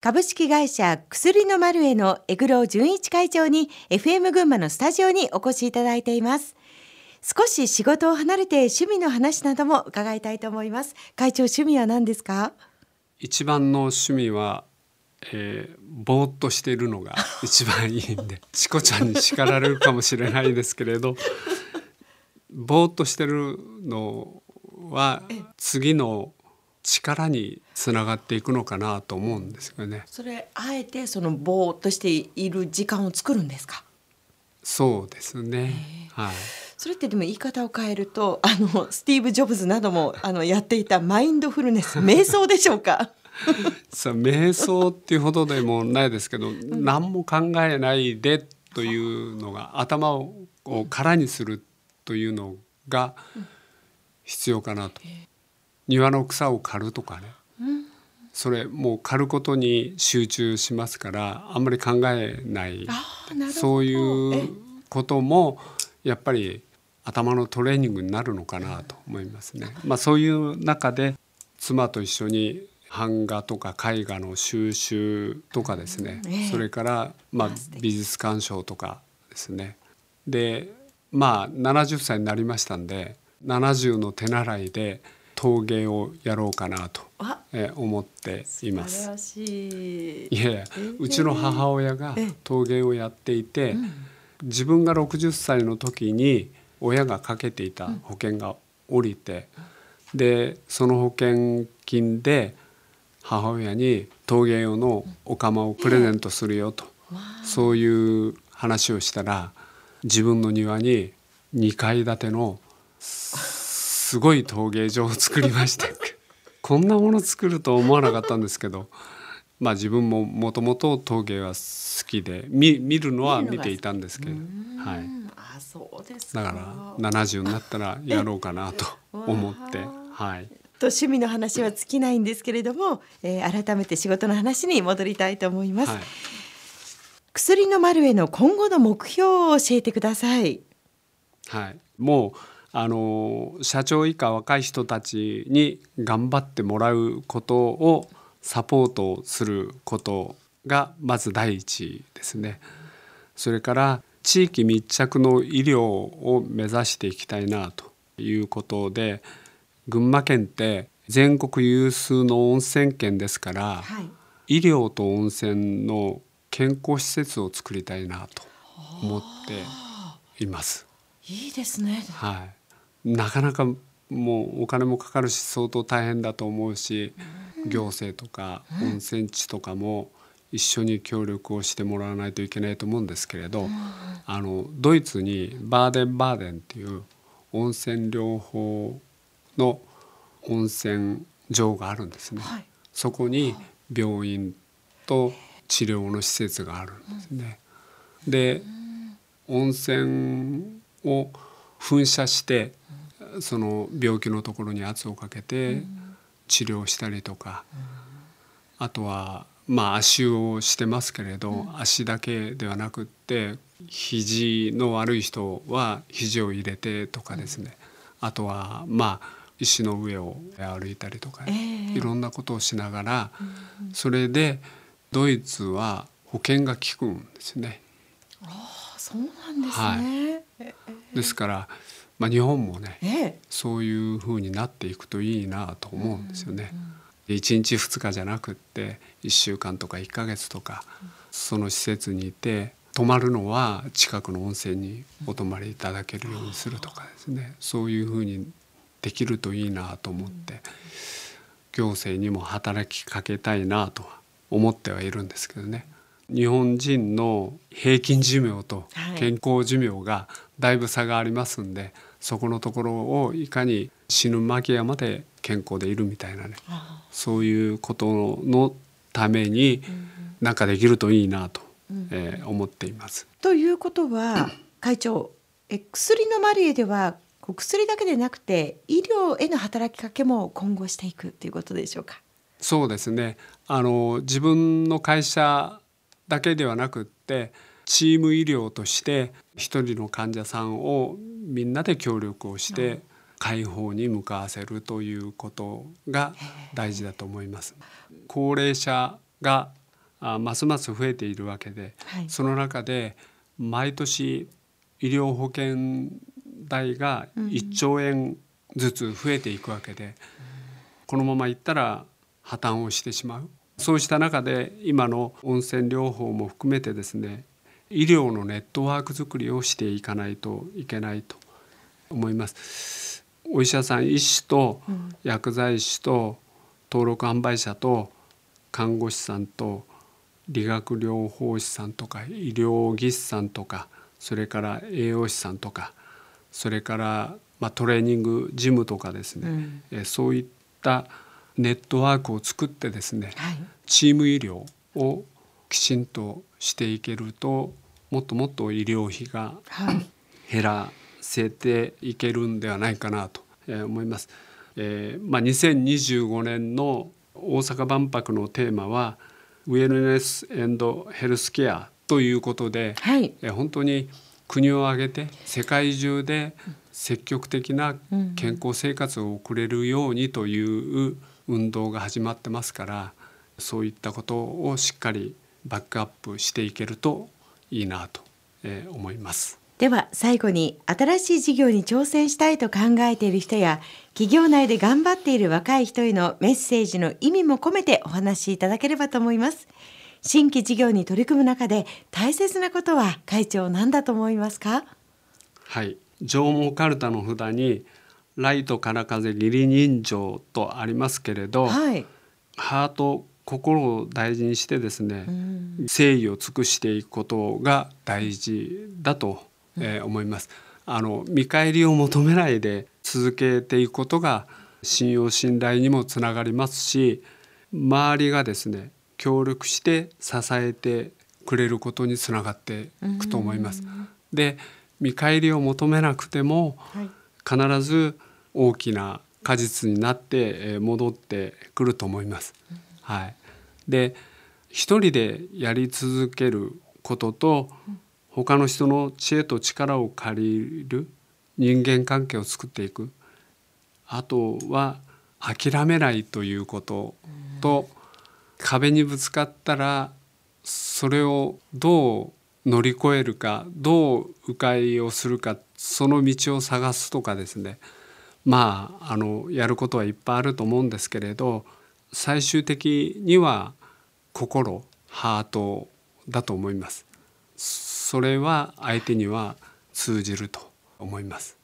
株式会社薬の丸へのエグロ純一会長に FM 群馬のスタジオにお越しいただいています。少し仕事を離れて趣味の話なども伺いたいと思います。会長趣味は何ですか？一番の趣味は、えー、ぼーっとしているのが 一番いいんでチコちゃんに叱られるかもしれないですけれど ぼーっとしてるのは次の力につながっていくのかなと思うんですよね。それあえてそのぼーっとしている時間を作るんですか？そうですね。はい。それってでも言い方を変えると あのスティーブ・ジョブズなどもあのやっていたマインドフルネス 瞑想でしょうか？さあ瞑想っていうほどでもないですけど、うん、何も考えないでというのが頭を空にするというのが必要かなと。庭の草を刈るとかね、うん、それもう刈ることに集中しますからあんまり考えない。そういうこともやっぱり頭のトレーニングになるのかなと思いますね。まあ、そういう中で妻と一緒に版画とか絵画の収集とかですね、それからまあ美術鑑賞とかですね。でまあ70歳になりましたんで70の手習いで陶芸をやろうかなと、え思っています。い。やいや、うちの母親が陶芸をやっていて、自分が60歳の時に親がかけていた保険が下りて、でその保険金で母親に陶芸用のお釜をプレゼントするよと、そういう話をしたら自分の庭に2階建てのすごい陶芸場を作りました。こんなもの作ると思わなかったんですけどまあ自分ももともと陶芸は好きで見見るのは見ていたんですけど、はい、あそうですだから70になったらやろうかなと思ってはい。と趣味の話は尽きないんですけれども、えー、改めて仕事の話に戻りたいと思います。はい、薬の丸への今後の目標を教えてください。はい、もうあの社長以下若い人たちに頑張ってもらうことをサポートすることがまず第一ですね。それから地域密着の医療を目指していきたいなということで群馬県って全国有数の温泉県ですから、はい、医療と温泉の健康施設を作りたいなと思っています。いいですね。はい。なかなかもうお金もかかるし相当大変だと思うし、行政とか温泉地とかも一緒に協力をしてもらわないといけないと思うんですけれど、あのドイツにバーデンバーデンっていう温泉療法の温泉場があるんですね。はい、そこに病院と治療の施設があるんですね。で温泉を噴射してその病気のところに圧をかけて治療したりとか、あとはまあ足をしてますけれど、足だけではなくって肘の悪い人は肘を入れてとかですね、あとはまあ石の上を歩いたりとか、いろんなことをしながら、それでドイツは保険が効くんですね。そうなんですね。はい、ですからまあ、日本もね、ええ、そういうふうになっていくといいなと思うんですよね。うんうん、1日2日じゃなくって1週間とか1ヶ月とか、その施設にいて泊まるのは近くの温泉にお泊まりいただけるようにするとかですねそういうふうにできるといいなと思って、行政にも働きかけたいなとは思ってはいるんですけどね。日本人の平均寿命と健康寿命がだいぶ差がありますんで、はいそこのところをいかに死ぬ間際まで健康でいるみたいなねそういうことのために何かできるといいなと、えー、思っています。ということは 会長え薬のマリエでは薬だけでなくて医療への働きかけも今後していくということでしょうか？そうですね。あの自分の会社だけではなくってチーム医療として一人の患者さんをみんなで協力をして解放に向かわせるということが大事だと思います。高齢者があますます増えているわけで、はい。その中で毎年医療保険代が1兆円ずつ増えていくわけで、このままいったら破綻をしてしまうそうした中で今の温泉療法も含めてですね医療のネットワーク作りをしていかないといけないと思います。お医者さん医師と薬剤師と登録販売者と看護師さんと理学療法士さんとか医療技師さんとかそれから栄養士さんとかそれから、まあ、トレーニングジムとかですね、うん。えーそういったネットワークを作ってですねはい。チーム医療をきちんとしていけるともっともっと医療費がはい。減らせていけるんではないかなとえー思います。えーまあ、2025年の大阪万博のテーマはウェルネスヘルスケアということで、はい。えー本当に国を挙げて世界中で積極的な健康生活を送れるようにという運動が始まってますからそういったことをしっかりバックアップしていけるといいなと、えー思います。では最後に新しい事業に挑戦したいと考えている人や企業内で頑張っている若い人へのメッセージの意味も込めてお話しいただければと思います。新規事業に取り組む中で大切なことは会長何だと思いますか？はい、上毛かるたの札にライトから風義理人情とありますけれど、はい。ハート心を大事にしてですね、うん。誠意を尽くしていくことが大事だと、えー思います。あの見返りを求めないで続けていくことが信用信頼にもつながりますし周りがですね協力して支えてくれることにつながっていくと思います。で見返りを求めなくてもはい必ず大きな果実になってえー戻ってくると思います。はい、で一人でやり続けることと他の人の知恵と力を借りる人間関係を作っていく。あとは諦めないということと壁にぶつかったらそれをどう乗り越えるかどう迂回をするかその道を探すとかですねまああのやることはいっぱいあると思うんですけれど最終的には心ハートだと思います。それは相手には通じると思います。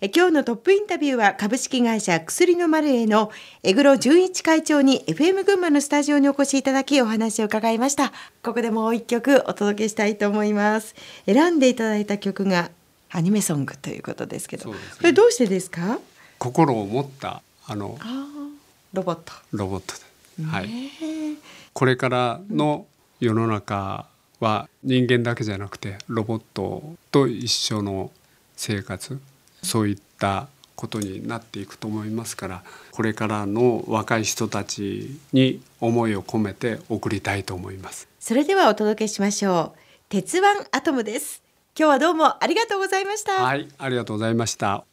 え今日のトップインタビューは株式会社薬のマルエの江黒純一会長に FM 群馬のスタジオにお越しいただきお話を伺いました。ここでもう一曲お届けしたいと思います。選んでいただいた曲がアニメソングということですけど。ね。これどうしてですか？心を持ったあのロボット。ロボットで、はい、これからの世の中は人間だけじゃなくてロボットと一緒の生活そういったことになっていくと思いますからこれからの若い人たちに思いを込めて送りたいと思います。それではお届けしましょう鉄腕アトムです今日はどうもありがとうございました、はい、ありがとうございました。